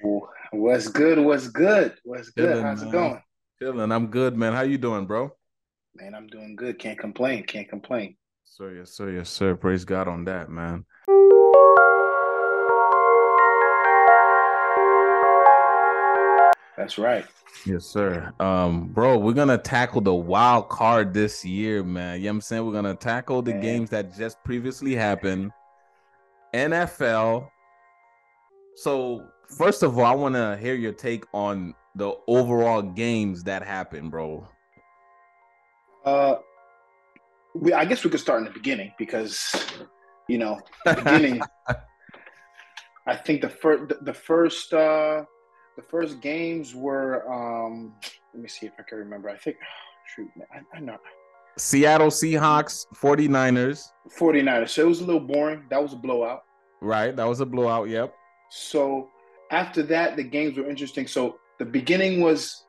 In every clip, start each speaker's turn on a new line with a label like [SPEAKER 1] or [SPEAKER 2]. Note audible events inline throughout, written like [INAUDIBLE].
[SPEAKER 1] What's good? What's good? What's good? Chilling, How's it going?
[SPEAKER 2] Chilling. I'm good, man. How you doing, bro?
[SPEAKER 1] Man, I'm doing good. Can't complain. Can't complain.
[SPEAKER 2] Sir, yes, sir, yes, sir. Praise God on that, man.
[SPEAKER 1] That's right.
[SPEAKER 2] Yes, sir. Um, bro, we're gonna tackle the wild card this year, man. You know what I'm saying? We're gonna tackle the man. games that just previously happened. NFL. So first of all, I want to hear your take on the overall games that happened, bro.
[SPEAKER 1] Uh, we I guess we could start in the beginning because you know the [LAUGHS] beginning. I think the first the first uh the first games were um let me see if I can remember. I think [SIGHS] shoot man, I, I know.
[SPEAKER 2] Seattle Seahawks, 49ers.
[SPEAKER 1] 49ers. So it was a little boring. That was a blowout.
[SPEAKER 2] Right. That was a blowout. Yep.
[SPEAKER 1] So after that, the games were interesting. So the beginning was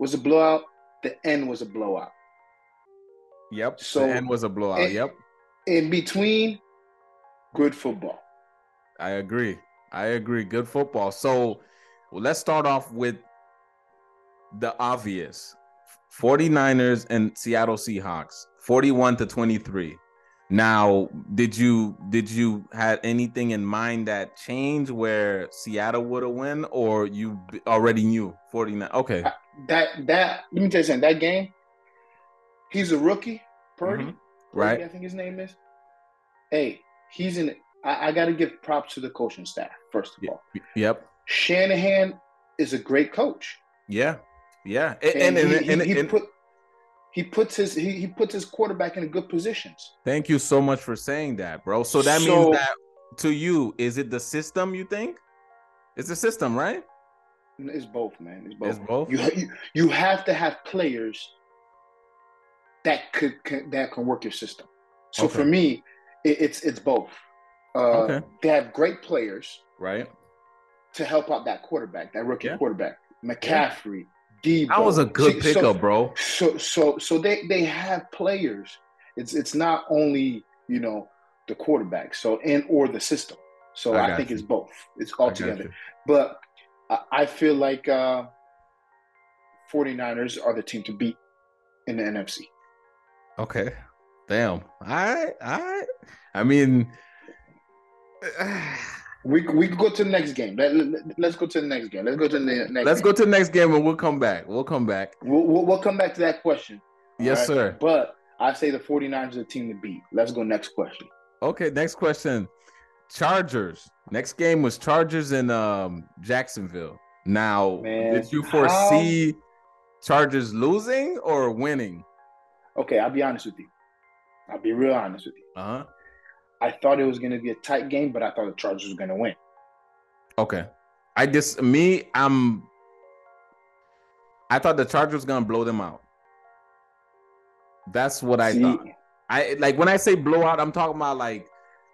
[SPEAKER 1] was a blowout. The end was a blowout.
[SPEAKER 2] Yep. So the end was a blowout. In, yep.
[SPEAKER 1] In between, good football.
[SPEAKER 2] I agree. I agree. Good football. So well, let's start off with the obvious 49ers and Seattle Seahawks, 41 to 23. Now, did you did you had anything in mind that changed where Seattle would have win, or you already knew 49? Okay,
[SPEAKER 1] uh, that that let me tell you something. That game, he's a rookie, Purdy, mm-hmm.
[SPEAKER 2] right?
[SPEAKER 1] I think his name is. Hey, he's in. I, I got to give props to the coaching staff first of all.
[SPEAKER 2] Yep.
[SPEAKER 1] Shanahan is a great coach.
[SPEAKER 2] Yeah, yeah,
[SPEAKER 1] and, and, and, he, and, he, he put he puts his he, he puts his quarterback in good positions.
[SPEAKER 2] Thank you so much for saying that, bro. So that so, means that to you, is it the system you think? It's the system, right?
[SPEAKER 1] It's both, man. It's both.
[SPEAKER 2] It's both.
[SPEAKER 1] You you, you have to have players that could can, that can work your system. So okay. for me, it, it's it's both. Uh, okay. They have great players,
[SPEAKER 2] right,
[SPEAKER 1] to help out that quarterback, that rookie yeah. quarterback, McCaffrey,
[SPEAKER 2] Deebo. That was a good pickup,
[SPEAKER 1] so,
[SPEAKER 2] bro.
[SPEAKER 1] So so so they they have players. It's it's not only you know the quarterback, so and or the system. So I, I think you. it's both. It's all together. But I feel like uh 49ers are the team to beat in the NFC.
[SPEAKER 2] Okay. Damn. I I I mean [SIGHS]
[SPEAKER 1] We we go to the next game. Let, let, us go to the next game. Let's go to the next.
[SPEAKER 2] Let's
[SPEAKER 1] game.
[SPEAKER 2] go to the next game, and we'll come back. We'll come back.
[SPEAKER 1] We'll, we'll, we'll come back to that question.
[SPEAKER 2] Yes, right? sir.
[SPEAKER 1] But I say the 49ers are the team to beat. Let's go next question.
[SPEAKER 2] Okay, next question. Chargers. Next game was Chargers in um, Jacksonville. Now, Man, did you foresee how... Chargers losing or winning?
[SPEAKER 1] Okay, I'll be honest with you. I'll be real honest with you.
[SPEAKER 2] Uh huh.
[SPEAKER 1] I thought it was going to be a tight game, but I thought the Chargers were going to win.
[SPEAKER 2] Okay, I just me, I'm. I thought the Chargers was going to blow them out. That's what I See, thought. I like when I say blowout, I'm talking about like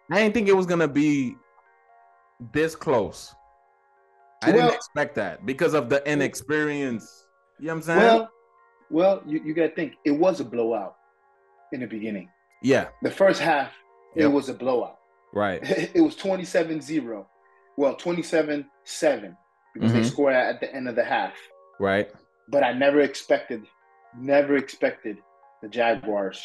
[SPEAKER 2] I didn't think it was gonna be this close. I well, didn't expect that because of the inexperience. You know what I'm saying?
[SPEAKER 1] Well, well, you, you gotta think it was a blowout in the beginning.
[SPEAKER 2] Yeah.
[SPEAKER 1] The first half, Yep. It was a blowout.
[SPEAKER 2] Right. [LAUGHS]
[SPEAKER 1] It was 27-0. Well, 27-7 because mm-hmm. they scored at the end of the half.
[SPEAKER 2] Right.
[SPEAKER 1] But I never expected, never expected the Jaguars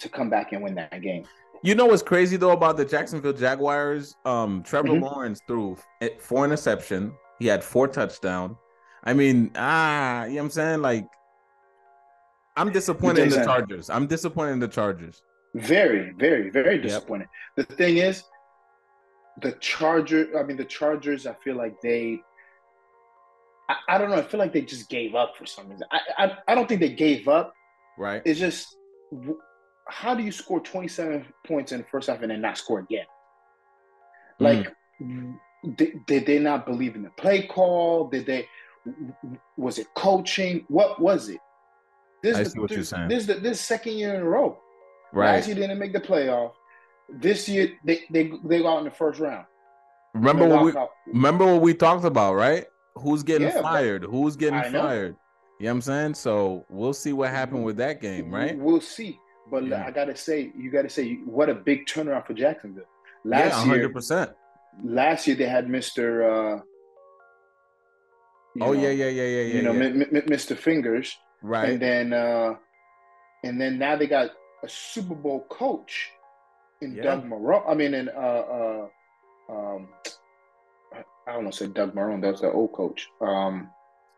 [SPEAKER 1] to come back and win that game.
[SPEAKER 2] You know what's crazy though about the Jacksonville Jaguars? Um, Trevor mm-hmm. Lawrence threw four interception. He had four touchdown. I mean, ah, you know what I'm saying? Like, I'm disappointed in the Chargers. I'm disappointed in the Chargers.
[SPEAKER 1] Very, very, very disappointed. Yep. The thing is, the Charger. I mean, the Chargers. I feel like they. I, I, don't know. I feel like they just gave up for some reason. I, I I don't think they gave up.
[SPEAKER 2] Right.
[SPEAKER 1] It's just how do you score 27 points in the first half and then not score again? Like, mm. did, did they not believe in the play call? Did they? Was it coaching? What was it?
[SPEAKER 2] This I see the, what you're saying.
[SPEAKER 1] This is the, this second year in a row.
[SPEAKER 2] Right.
[SPEAKER 1] Last year didn't make the playoff. This year they they they go out in the first round.
[SPEAKER 2] Remember what we out. remember what we talked about, right? Who's getting yeah, fired? Who's getting fired? You know what I'm saying? So we'll see what happened with that game, right?
[SPEAKER 1] We'll see. But yeah. I gotta say, you gotta say what a big turnaround for Jacksonville. Last
[SPEAKER 2] yeah, 100%.
[SPEAKER 1] year, last year they had Mr. Uh,
[SPEAKER 2] oh know, yeah, yeah, yeah, yeah,
[SPEAKER 1] You know,
[SPEAKER 2] yeah.
[SPEAKER 1] M- M- Mr. Fingers.
[SPEAKER 2] Right.
[SPEAKER 1] And then uh and then now they got a Super Bowl coach in yeah. Doug Marrone. I mean in uh uh um I don't know say Doug Marrone, that was the old coach. Um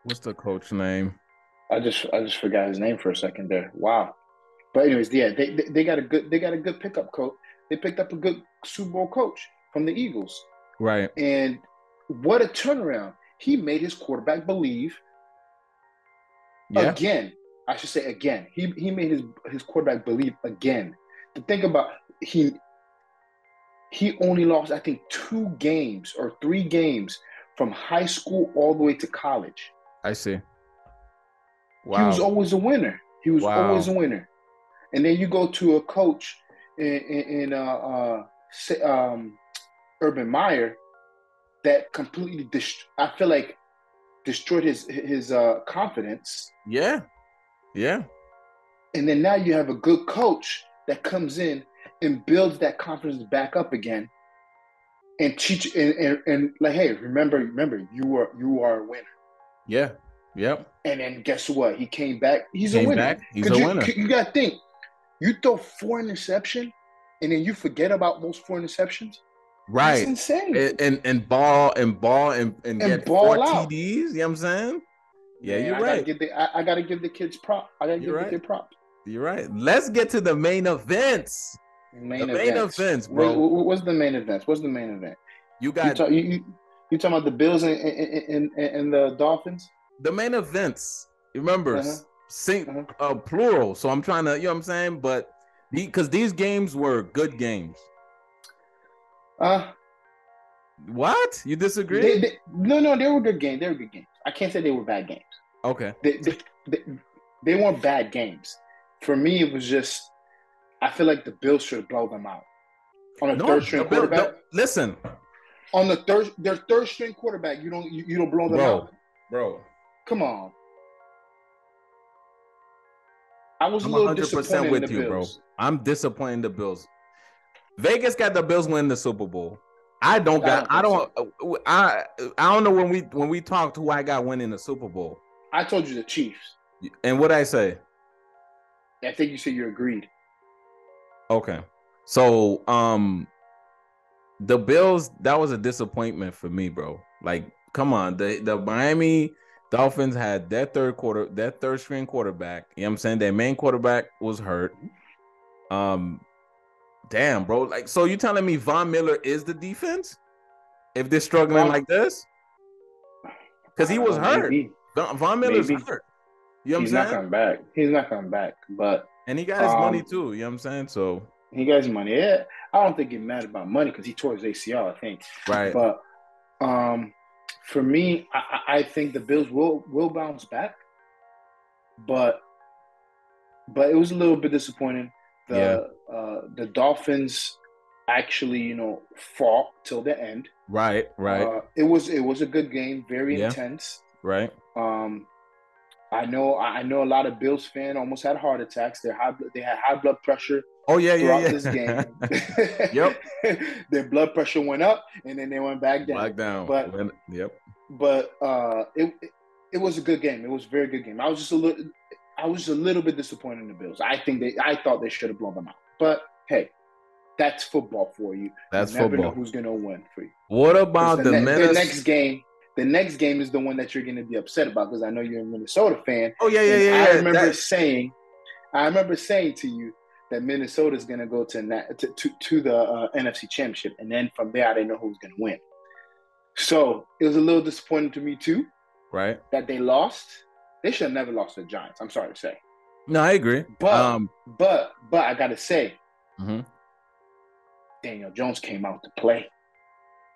[SPEAKER 2] what's the coach name?
[SPEAKER 1] I just I just forgot his name for a second there. Wow. But anyways, yeah, they, they, they got a good they got a good pickup coach. They picked up a good Super Bowl coach from the Eagles.
[SPEAKER 2] Right.
[SPEAKER 1] And what a turnaround. He made his quarterback believe yeah. again. I should say again. He he made his his quarterback believe again. To think about he he only lost I think two games or three games from high school all the way to college.
[SPEAKER 2] I see.
[SPEAKER 1] Wow. He was always a winner. He was wow. always a winner. And then you go to a coach in, in, in uh, uh, um, Urban Meyer that completely dist- I feel like destroyed his his uh, confidence.
[SPEAKER 2] Yeah, yeah.
[SPEAKER 1] And then now you have a good coach that comes in and builds that confidence back up again, and teach and, and, and like, hey, remember, remember, you are you are a winner.
[SPEAKER 2] Yeah. Yep.
[SPEAKER 1] And then guess what? He came back. He's came a winner. Back.
[SPEAKER 2] He's a
[SPEAKER 1] you,
[SPEAKER 2] winner.
[SPEAKER 1] You got to think. You throw four interception, and then you forget about most four interceptions.
[SPEAKER 2] Right.
[SPEAKER 1] That's insane.
[SPEAKER 2] And, and, and ball and ball and, and, and get ball four out. TDs. You know what I'm saying? Yeah, Man, you're
[SPEAKER 1] I
[SPEAKER 2] right.
[SPEAKER 1] Gotta the, I, I, gotta give the kids prop. I gotta give right. the kid prop.
[SPEAKER 2] You're right. Let's get to the main events.
[SPEAKER 1] Main
[SPEAKER 2] the main events, events bro.
[SPEAKER 1] Wait, what's the main events? What's the main event?
[SPEAKER 2] You got
[SPEAKER 1] you, talk, you, you, you talking about the Bills and, and, and, and the Dolphins?
[SPEAKER 2] The main events. Remember, uh-huh. sing uh-huh. uh, plural. So I'm trying to, you know what I'm saying? But because the, these games were good games.
[SPEAKER 1] Uh
[SPEAKER 2] what? You disagree?
[SPEAKER 1] They, they, no, no, they were good games. They were good games. I can't say they were bad games.
[SPEAKER 2] Okay.
[SPEAKER 1] They, they, they, weren't bad games. For me, it was just I feel like the Bills should blow them out on a no, third string quarterback.
[SPEAKER 2] Listen,
[SPEAKER 1] on the third their third string quarterback, you don't you, you don't blow them
[SPEAKER 2] bro,
[SPEAKER 1] out,
[SPEAKER 2] bro.
[SPEAKER 1] Come on. I was I'm a little 100% disappointed with you, Bills.
[SPEAKER 2] bro. I'm disappointed in the Bills. Vegas got the Bills winning the Super Bowl. I don't got. I don't. I, don't. I, I don't know when we when we talked who I got winning the Super Bowl.
[SPEAKER 1] I told you the Chiefs.
[SPEAKER 2] And what I say?
[SPEAKER 1] I think you said you agreed.
[SPEAKER 2] Okay. So um the Bills, that was a disappointment for me, bro. Like, come on. The the Miami Dolphins had that third quarter, that third string quarterback. You know what I'm saying? Their main quarterback was hurt. Um, damn, bro. Like, so you telling me Von Miller is the defense if they're struggling like this? Because he was hurt. Maybe. Von Miller's maybe. hurt. You know what
[SPEAKER 1] He's
[SPEAKER 2] I'm saying?
[SPEAKER 1] He's not coming back. He's not coming back. But
[SPEAKER 2] and he got his um, money too. You know what I'm saying? So
[SPEAKER 1] he got his money. Yeah, I don't think he's mad about money because he tore his ACL. I think.
[SPEAKER 2] Right.
[SPEAKER 1] But um, for me, I, I think the Bills will will bounce back, but but it was a little bit disappointing. The yeah. Uh, the Dolphins actually, you know, fought till the end.
[SPEAKER 2] Right, right. Uh,
[SPEAKER 1] it was it was a good game, very yeah. intense.
[SPEAKER 2] Right.
[SPEAKER 1] Um, I know I know a lot of Bills fan almost had heart attacks. They high they had high blood pressure.
[SPEAKER 2] Oh yeah, yeah, yeah.
[SPEAKER 1] This game. [LAUGHS]
[SPEAKER 2] yep. [LAUGHS]
[SPEAKER 1] Their blood pressure went up and then they went back down.
[SPEAKER 2] Back down.
[SPEAKER 1] But
[SPEAKER 2] yep.
[SPEAKER 1] But uh, it, it it was a good game. It was a very good game. I was just a little I was a little bit disappointed in the Bills. I think they I thought they should have blown them out. But hey, that's football for you.
[SPEAKER 2] That's
[SPEAKER 1] you never
[SPEAKER 2] football.
[SPEAKER 1] Know who's gonna win for you?
[SPEAKER 2] What about the,
[SPEAKER 1] the,
[SPEAKER 2] ne-
[SPEAKER 1] the next game? the next game is the one that you're going to be upset about because I know you're a Minnesota fan.
[SPEAKER 2] Oh yeah, yeah, yeah.
[SPEAKER 1] I remember saying, I remember saying to you that Minnesota is going to go to to to the uh, NFC Championship, and then from there I didn't know who was going to win. So it was a little disappointing to me too.
[SPEAKER 2] Right.
[SPEAKER 1] That they lost. They should have never lost to the Giants. I'm sorry to say.
[SPEAKER 2] No, I agree.
[SPEAKER 1] But
[SPEAKER 2] um,
[SPEAKER 1] but but I got to say,
[SPEAKER 2] mm-hmm.
[SPEAKER 1] Daniel Jones came out to play.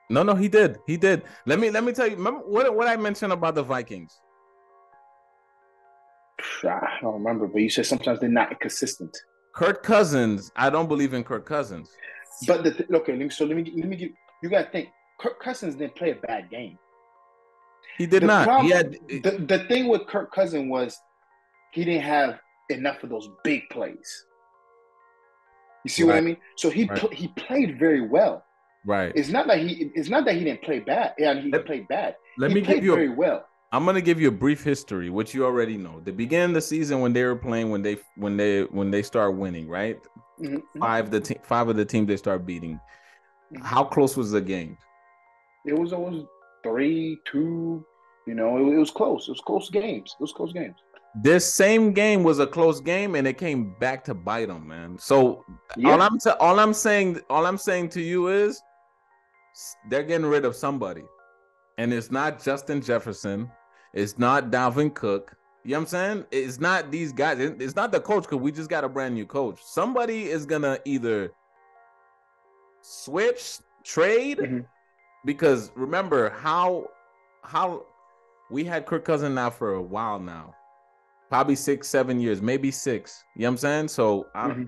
[SPEAKER 2] No, no, he did. He did. Let me let me tell you. Remember what what I mentioned about the Vikings?
[SPEAKER 1] I don't remember, but you said sometimes they're not consistent.
[SPEAKER 2] Kirk Cousins, I don't believe in Kirk Cousins.
[SPEAKER 1] But the th- okay, let me, so let me let me give you got to think. Kirk Cousins didn't play a bad game.
[SPEAKER 2] He did
[SPEAKER 1] the
[SPEAKER 2] not.
[SPEAKER 1] Problem,
[SPEAKER 2] he had
[SPEAKER 1] the, the thing with Kirk Cousins was he didn't have enough of those big plays. You see right. what I mean? So he right. pl- he played very well.
[SPEAKER 2] Right.
[SPEAKER 1] It's not that he. It's not that he didn't play bad. Yeah, he let, played bad.
[SPEAKER 2] Let
[SPEAKER 1] he
[SPEAKER 2] me give you
[SPEAKER 1] very well.
[SPEAKER 2] I'm gonna give you a brief history, which you already know. The beginning of the season when they were playing, when they when they when they start winning, right? Mm-hmm. Five the te- five of the teams they start beating. Mm-hmm. How close was the game?
[SPEAKER 1] It was always three, two. You know, it, it was close. It was close games. It was close games.
[SPEAKER 2] This same game was a close game, and it came back to bite them, man. So yeah. all I'm t- all I'm saying all I'm saying to you is they're getting rid of somebody, and it's not Justin Jefferson, it's not Dalvin Cook. You know what I'm saying? It's not these guys. It's not the coach because we just got a brand new coach. Somebody is gonna either switch, trade, mm-hmm. because remember how how we had Kirk Cousin now for a while now probably six, seven years, maybe six. You know what I'm saying? So I, mm-hmm.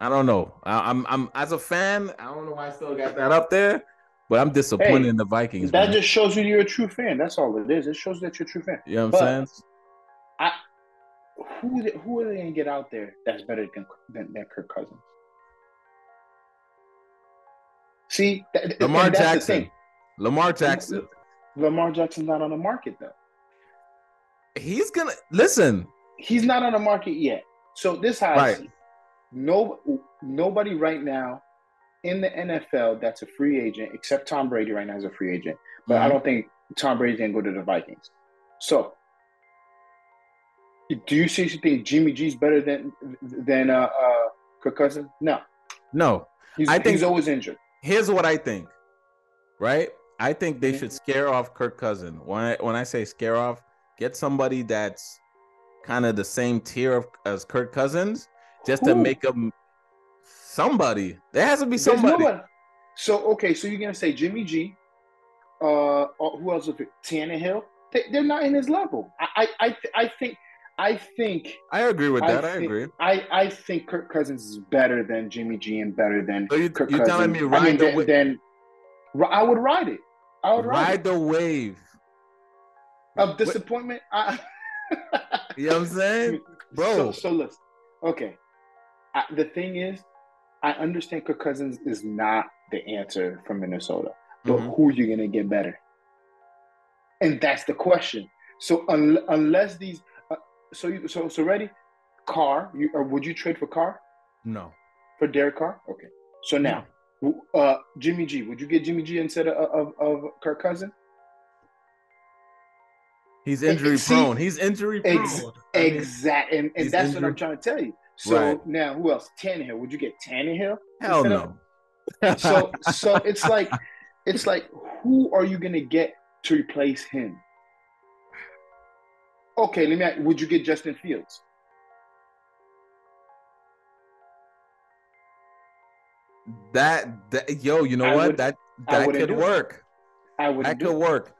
[SPEAKER 2] I don't know. I, am I'm, I'm as a fan, I don't know why I still got that up there, but I'm disappointed hey, in the Vikings.
[SPEAKER 1] That man. just shows you you're a true fan. That's all it is. It shows that you're a true fan.
[SPEAKER 2] You know what I'm saying?
[SPEAKER 1] I who who are they gonna get out there that's better than than, than Kirk Cousins? See,
[SPEAKER 2] that, Lamar Jackson. Lamar Jackson.
[SPEAKER 1] Lamar Jackson's not on the market though.
[SPEAKER 2] He's gonna listen
[SPEAKER 1] he's not on the market yet. So this has right. no nobody right now in the NFL that's a free agent except Tom Brady right now is a free agent. But mm-hmm. I don't think Tom Brady's gonna go to the Vikings. So do you seriously think Jimmy G's better than than uh, uh Kirk Cousins? No.
[SPEAKER 2] No.
[SPEAKER 1] He's, I think he's always injured.
[SPEAKER 2] Here's what I think. Right? I think they mm-hmm. should scare off Kirk Cousin. When I when I say scare off, get somebody that's kind of the same tier of, as Kirk Cousins, just Who? to make them somebody. There has to be somebody. No
[SPEAKER 1] so okay, so you're gonna say Jimmy G? Uh, who else? Is it? Tannehill? They, they're not in his level. I I I, I think. I think
[SPEAKER 2] I agree with that. I, think, I agree.
[SPEAKER 1] I, I think Kirk Cousins is better than Jimmy G and better than
[SPEAKER 2] so you,
[SPEAKER 1] Kirk
[SPEAKER 2] you're
[SPEAKER 1] Cousins.
[SPEAKER 2] telling me ride I mean,
[SPEAKER 1] the
[SPEAKER 2] then,
[SPEAKER 1] then I would ride it. I would ride,
[SPEAKER 2] ride the wave
[SPEAKER 1] of disappointment. I, [LAUGHS]
[SPEAKER 2] you know what I'm saying, bro?
[SPEAKER 1] So, so listen, okay. I, the thing is, I understand Kirk Cousins is not the answer from Minnesota, but mm-hmm. who are you gonna get better? And that's the question. So un- unless these, uh, so you, so so ready, Carr, you or would you trade for Carr?
[SPEAKER 2] No.
[SPEAKER 1] For Derek Carr? Okay. So now, no. uh, Jimmy G, would you get Jimmy G instead of of, of Kirk Cousins?
[SPEAKER 2] He's injury See, prone. He's injury prone. Ex-
[SPEAKER 1] exactly, and, and that's what I'm trying to tell you. So right. now, who else? Tannehill. Would you get Tannehill?
[SPEAKER 2] Hell no.
[SPEAKER 1] Of... [LAUGHS] so, so [LAUGHS] it's like, it's like, who are you gonna get to replace him? Okay, let me. Ask, would you get Justin Fields?
[SPEAKER 2] That, that yo, you know I what? Would, that that could work.
[SPEAKER 1] It. I would.
[SPEAKER 2] That could it. work.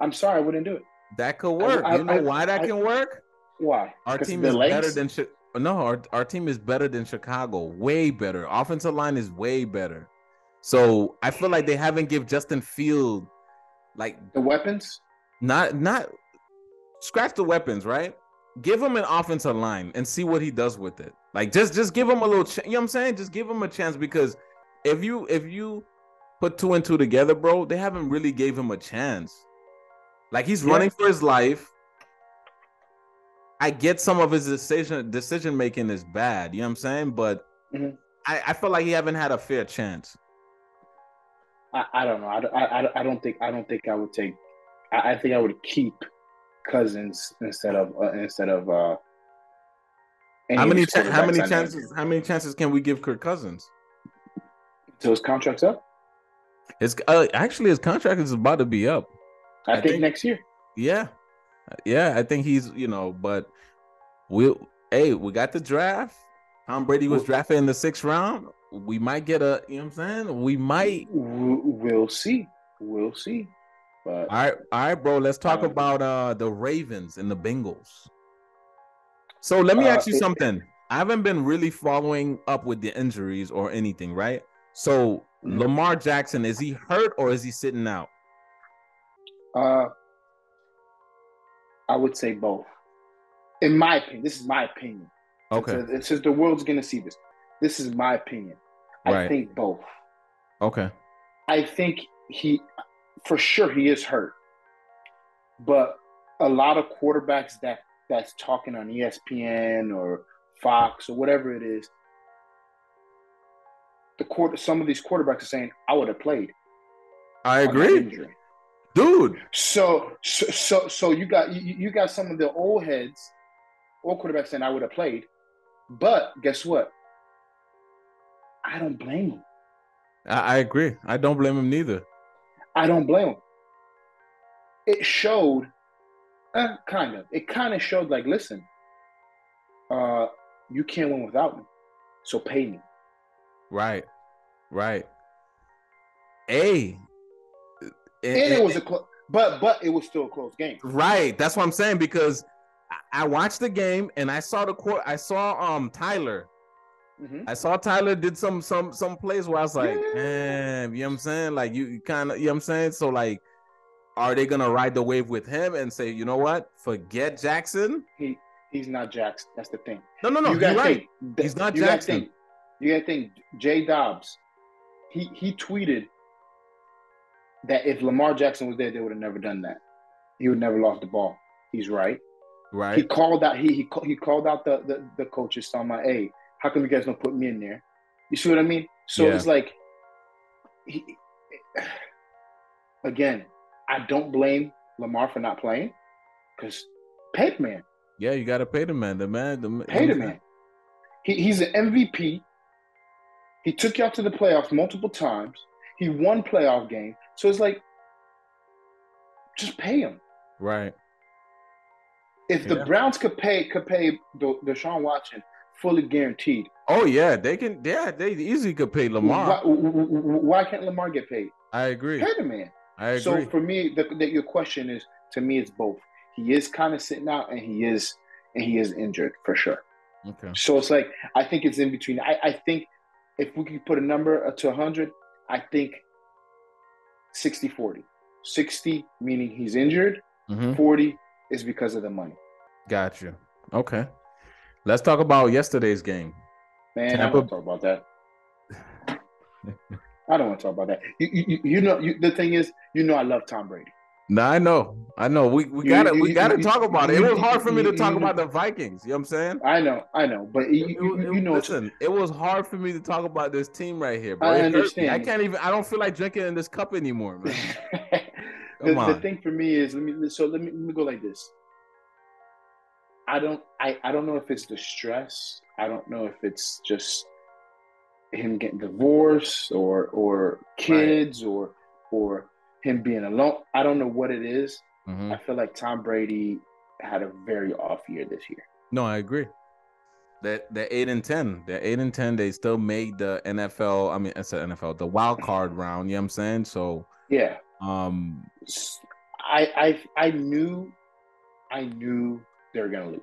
[SPEAKER 1] I'm sorry, I wouldn't do it.
[SPEAKER 2] That could work. I, I, you know I, why that can work?
[SPEAKER 1] Why?
[SPEAKER 2] Our team is legs? better than no. Our, our team is better than Chicago. Way better. Offensive line is way better. So I feel like they haven't give Justin Field like
[SPEAKER 1] the weapons.
[SPEAKER 2] Not not scratch the weapons, right? Give him an offensive line and see what he does with it. Like just just give him a little. Ch- you know what I'm saying? Just give him a chance because if you if you put two and two together, bro, they haven't really gave him a chance. Like he's yeah. running for his life. I get some of his decision decision making is bad. You know what I'm saying? But mm-hmm. I, I feel like he haven't had a fair chance.
[SPEAKER 1] I, I don't know. I, I, I don't think I don't think I would take. I, I think I would keep Cousins instead of uh, instead of. uh
[SPEAKER 2] How many how many chances how many chances can we give Kirk Cousins?
[SPEAKER 1] Till his contract's up.
[SPEAKER 2] His uh, actually his contract is about to be up.
[SPEAKER 1] I, I think, think, next year.
[SPEAKER 2] Yeah, yeah. I think he's you know, but we hey, we got the draft. Tom Brady was drafted in the sixth round. We might get a, you know what I'm saying? We might.
[SPEAKER 1] We'll see. We'll see. But
[SPEAKER 2] all right, all right, bro. Let's talk um, about uh the Ravens and the Bengals. So let me uh, ask you something. I haven't been really following up with the injuries or anything, right? So mm-hmm. Lamar Jackson, is he hurt or is he sitting out?
[SPEAKER 1] Uh, I would say both. In my opinion, this is my opinion.
[SPEAKER 2] Okay.
[SPEAKER 1] It's just the world's gonna see this. This is my opinion. Right. I think both.
[SPEAKER 2] Okay.
[SPEAKER 1] I think he, for sure, he is hurt. But a lot of quarterbacks that that's talking on ESPN or Fox or whatever it is, the quarter some of these quarterbacks are saying, I would have played.
[SPEAKER 2] I agree. Dude.
[SPEAKER 1] So so so you got you, you got some of the old heads, old quarterbacks saying I would have played. But guess what? I don't blame him.
[SPEAKER 2] I, I agree. I don't blame him neither.
[SPEAKER 1] I don't blame him. It showed, uh, kind of. It kind of showed like, listen, uh, you can't win without me, so pay me.
[SPEAKER 2] Right, right. A,
[SPEAKER 1] and, and it was a close, but but it was still a close game.
[SPEAKER 2] Right. That's what I'm saying because I watched the game and I saw the court. I saw um Tyler. Mm-hmm. I saw Tyler did some some some plays where I was like, yeah. man, you know what I'm saying? Like you, you kind of, you know what I'm saying? So like, are they gonna ride the wave with him and say, you know what, forget Jackson?
[SPEAKER 1] He he's not Jackson. That's the thing.
[SPEAKER 2] No, no, no. You are right. Think, he's not
[SPEAKER 1] you
[SPEAKER 2] Jackson.
[SPEAKER 1] Gotta think, you gotta think. Jay Dobbs, he he tweeted that if Lamar Jackson was there, they would have never done that. He would never lost the ball. He's right.
[SPEAKER 2] Right.
[SPEAKER 1] He called out. He he he called out the the, the coaches talking about, hey, how come you guys don't put me in there? You see what I mean? So yeah. it's like, he, again, I don't blame Lamar for not playing because pay the man.
[SPEAKER 2] Yeah, you got to pay the man. The man, the
[SPEAKER 1] pay the man. He, he's an MVP. He took y'all to the playoffs multiple times. He won playoff game. So it's like, just pay him.
[SPEAKER 2] Right.
[SPEAKER 1] If yeah. the Browns could pay could pay Deshaun Watson fully guaranteed.
[SPEAKER 2] Oh yeah, they can. Yeah, they easily could pay Lamar.
[SPEAKER 1] Why, why can't Lamar get paid?
[SPEAKER 2] I agree.
[SPEAKER 1] Pay the man.
[SPEAKER 2] I agree.
[SPEAKER 1] So for me, the, the, your question is to me, it's both. He is kind of sitting out, and he is and he is injured for sure.
[SPEAKER 2] Okay.
[SPEAKER 1] So it's like I think it's in between. I, I think if we could put a number to 100, I think 60 40. 60 meaning he's injured, mm-hmm. 40 is because of the money.
[SPEAKER 2] Gotcha. Okay. Let's talk about yesterday's game.
[SPEAKER 1] Man, Tampa... I don't want to talk about that. I don't want to talk about that. You, you, you know, you, the thing is, you know, I love Tom Brady.
[SPEAKER 2] No, I know, I know. We we gotta we gotta talk about it. It was hard for me to talk about the Vikings. You know what I'm saying?
[SPEAKER 1] I know, I know, but you,
[SPEAKER 2] it,
[SPEAKER 1] you know,
[SPEAKER 2] listen, it was hard for me to talk about this team right here. Bro. I understand. I can't even. I don't feel like drinking in this cup anymore, man. [LAUGHS]
[SPEAKER 1] the, the, thing for me is, let me so let me let me go like this. I don't I, I don't know if it's the stress. I don't know if it's just him getting divorced or or kids right. or or him being alone. I don't know what it is. Mm-hmm. I feel like Tom Brady had a very off year this year.
[SPEAKER 2] No, I agree. That they're eight and ten. They're eight and ten. They still made the NFL. I mean, I said NFL, the wild card round. You know what I'm saying? So
[SPEAKER 1] yeah.
[SPEAKER 2] Um,
[SPEAKER 1] I I I knew, I knew they were gonna lose.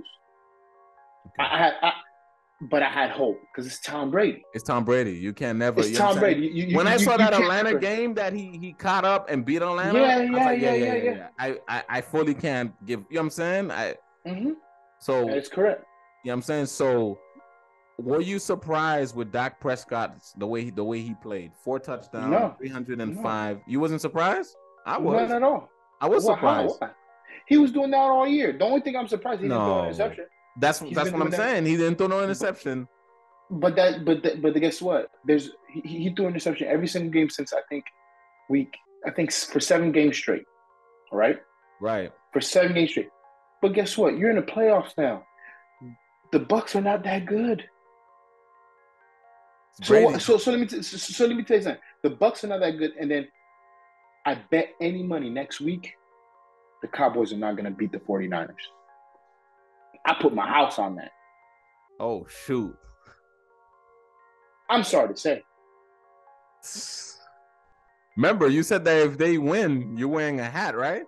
[SPEAKER 1] Okay. I, had, I, but I had hope because it's Tom Brady.
[SPEAKER 2] It's Tom Brady. You can't never.
[SPEAKER 1] It's Tom Brady. You,
[SPEAKER 2] you, when you, I saw that Atlanta game that he he caught up and beat Atlanta,
[SPEAKER 1] yeah, yeah, like, yeah, yeah, yeah, yeah, yeah,
[SPEAKER 2] I, I I fully can't give. You know what I'm saying? I.
[SPEAKER 1] Mm-hmm.
[SPEAKER 2] So
[SPEAKER 1] that's correct.
[SPEAKER 2] You know what I'm saying? So were you surprised with Dak Prescott the way he, the way he played? Four touchdowns, no. 305. No. You wasn't surprised? I was.
[SPEAKER 1] Not at all.
[SPEAKER 2] I was well, surprised. How?
[SPEAKER 1] He was doing that all year. The only thing I'm surprised he no. didn't throw an interception.
[SPEAKER 2] That's He's that's what I'm that. saying. He didn't throw no interception.
[SPEAKER 1] But that, but the, but the, guess what? There's he, he threw an interception every single game since I think week. I think for seven games straight. Right.
[SPEAKER 2] Right.
[SPEAKER 1] For seven games straight. But guess what? You're in the playoffs now. The Bucs are not that good. So, so, so let me t- so, so let me tell you something. The Bucs are not that good, and then I bet any money next week the Cowboys are not going to beat the 49ers. I put my house on that.
[SPEAKER 2] Oh, shoot.
[SPEAKER 1] I'm sorry to say.
[SPEAKER 2] Remember, you said that if they win, you're wearing a hat, right?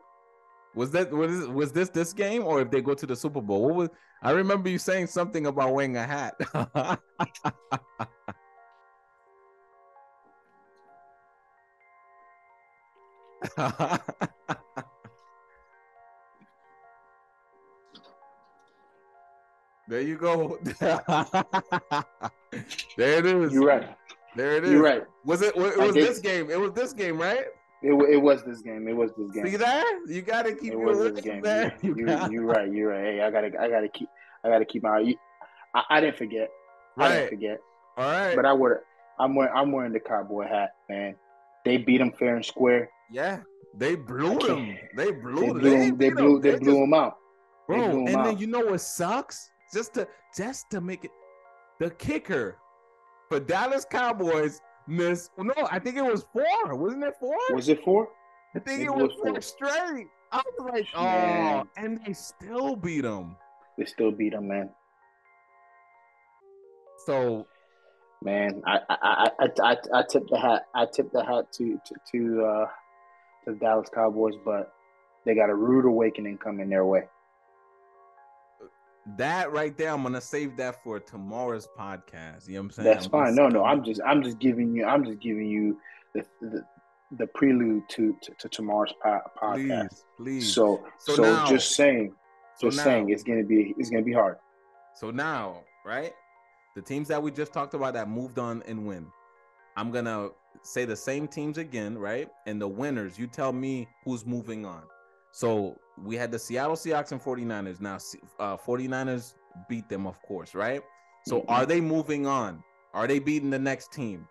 [SPEAKER 2] Was that was was this this game or if they go to the Super Bowl? What was I remember you saying something about wearing a hat. [LAUGHS] There you go. [LAUGHS] there it is.
[SPEAKER 1] You're right.
[SPEAKER 2] There it is.
[SPEAKER 1] You're right.
[SPEAKER 2] Was it? it was this game? It was this game, right?
[SPEAKER 1] It, it was this game. It was this game.
[SPEAKER 2] See that? You gotta keep
[SPEAKER 1] It
[SPEAKER 2] your
[SPEAKER 1] was this game.
[SPEAKER 2] there.
[SPEAKER 1] You,
[SPEAKER 2] You
[SPEAKER 1] you,
[SPEAKER 2] got-
[SPEAKER 1] you're right. You're right. Hey, I gotta, I gotta keep, I gotta keep my. I, I didn't forget. I didn't forget.
[SPEAKER 2] All right.
[SPEAKER 1] But I would. I'm wearing. I'm wearing the cowboy hat, man. They beat them fair and square.
[SPEAKER 2] yeah, they blew them. They blew
[SPEAKER 1] They
[SPEAKER 2] them.
[SPEAKER 1] blew.
[SPEAKER 2] ain't
[SPEAKER 1] Them, they
[SPEAKER 2] beat
[SPEAKER 1] blew. They
[SPEAKER 2] just-
[SPEAKER 1] blew them out.
[SPEAKER 2] Bro,
[SPEAKER 1] blew
[SPEAKER 2] and then you know what sucks? Just to just to make it the kicker for Dallas Cowboys missed. No, I think it was four. Wasn't it four?
[SPEAKER 1] Was it four?
[SPEAKER 2] I think
[SPEAKER 1] it
[SPEAKER 2] it, was four straight. I was like, oh,
[SPEAKER 1] Man.
[SPEAKER 2] and they still beat them.
[SPEAKER 1] They still beat them, man.
[SPEAKER 2] So
[SPEAKER 1] Man, I I I I, I, I tip the hat. I tip the hat to to to, uh, to the Dallas Cowboys, but they got a rude awakening coming their way.
[SPEAKER 2] That right there, I'm gonna save that for tomorrow's podcast. You know what I'm saying?
[SPEAKER 1] That's
[SPEAKER 2] I'm
[SPEAKER 1] fine. No, no, I'm just I'm just giving you I'm just giving you the the, the prelude to, to to tomorrow's po- podcast.
[SPEAKER 2] please, please.
[SPEAKER 1] So
[SPEAKER 2] So
[SPEAKER 1] so,
[SPEAKER 2] now-
[SPEAKER 1] just saying,
[SPEAKER 2] so
[SPEAKER 1] just
[SPEAKER 2] now-
[SPEAKER 1] saying, it's gonna be it's gonna be hard.
[SPEAKER 2] So now, right? The teams that we just talked about that moved on and win. I'm gonna say the same teams again, right? And the winners, you tell me who's moving on. So we had the Seattle Seahawks and 49ers. Now, uh, 49ers beat them, of course, right? So
[SPEAKER 1] Mhm.
[SPEAKER 2] are they moving on? Are they beating the next team?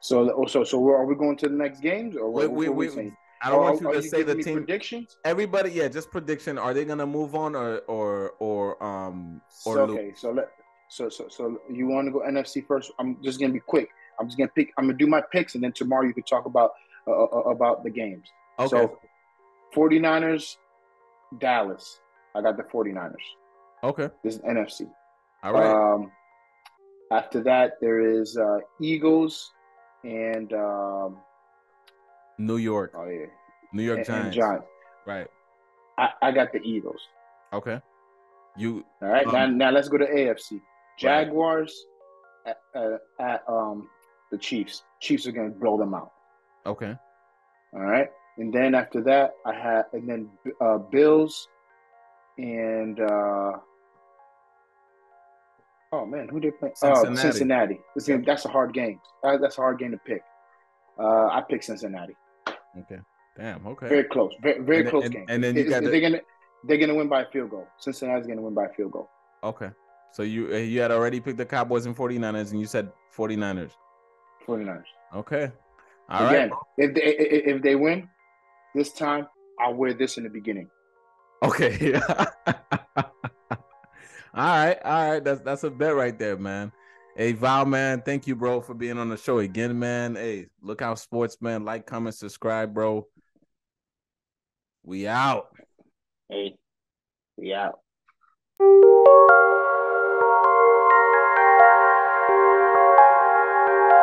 [SPEAKER 1] So oh, so so are we going to the next games or what,
[SPEAKER 2] We-
[SPEAKER 1] what
[SPEAKER 2] we-
[SPEAKER 1] are we saying?
[SPEAKER 2] I don't
[SPEAKER 1] Are-
[SPEAKER 2] want you to say the team.
[SPEAKER 1] predictions.
[SPEAKER 2] Everybody, yeah, just prediction. Are they gonna move on or or or um or
[SPEAKER 1] So, okay, so let so so so you want to go NFC first? I'm just gonna be quick. I'm just gonna pick. I'm gonna do my picks, and then tomorrow you can talk about uh, uh, about the games.
[SPEAKER 2] Okay.
[SPEAKER 1] So 49ers, Dallas. I got the 49ers.
[SPEAKER 2] okay.
[SPEAKER 1] This is NFC.
[SPEAKER 2] All right.
[SPEAKER 1] Um, after that, there is uh, Eagles and um,
[SPEAKER 2] New York.
[SPEAKER 1] oh yeah,
[SPEAKER 2] New York
[SPEAKER 1] and,
[SPEAKER 2] Giants.
[SPEAKER 1] and Giants.
[SPEAKER 2] Right.
[SPEAKER 1] I, I got the Eagles.
[SPEAKER 2] Okay. You
[SPEAKER 1] All right,
[SPEAKER 2] Um,
[SPEAKER 1] now now let's go to AFC. Jaguars at, uh, at um the Chiefs. Chiefs are gonna blow them out.
[SPEAKER 2] okay?
[SPEAKER 1] All right, and then after that, I had and then uh, Bills and uh, oh man, who they play? Oh,
[SPEAKER 2] Cincinnati.
[SPEAKER 1] Cincinnati. This game, that's a hard game. Uh, that's a hard game to pick. Uh, I picked Cincinnati.
[SPEAKER 2] Okay. Damn. Okay.
[SPEAKER 1] Very close. Very very
[SPEAKER 2] And
[SPEAKER 1] close game.
[SPEAKER 2] and then you
[SPEAKER 1] It's-
[SPEAKER 2] got the-
[SPEAKER 1] they're gonna they're gonna win by a field goal. Cincinnati's gonna win by a field goal.
[SPEAKER 2] Okay. So you uh, you had already picked the Cowboys and 49ers and you said 49ers.
[SPEAKER 1] 49ers.
[SPEAKER 2] Okay. All right.
[SPEAKER 1] Again, if they if they win this time, I'll wear this in the beginning.
[SPEAKER 2] Okay. [LAUGHS] all right. All right. That's that's a bet right there, man. Hey Val, man, thank you, bro, for being on the show again, man. Hey, look out, sports, man. Like, comment, subscribe, bro. We out.
[SPEAKER 1] Hey, we out.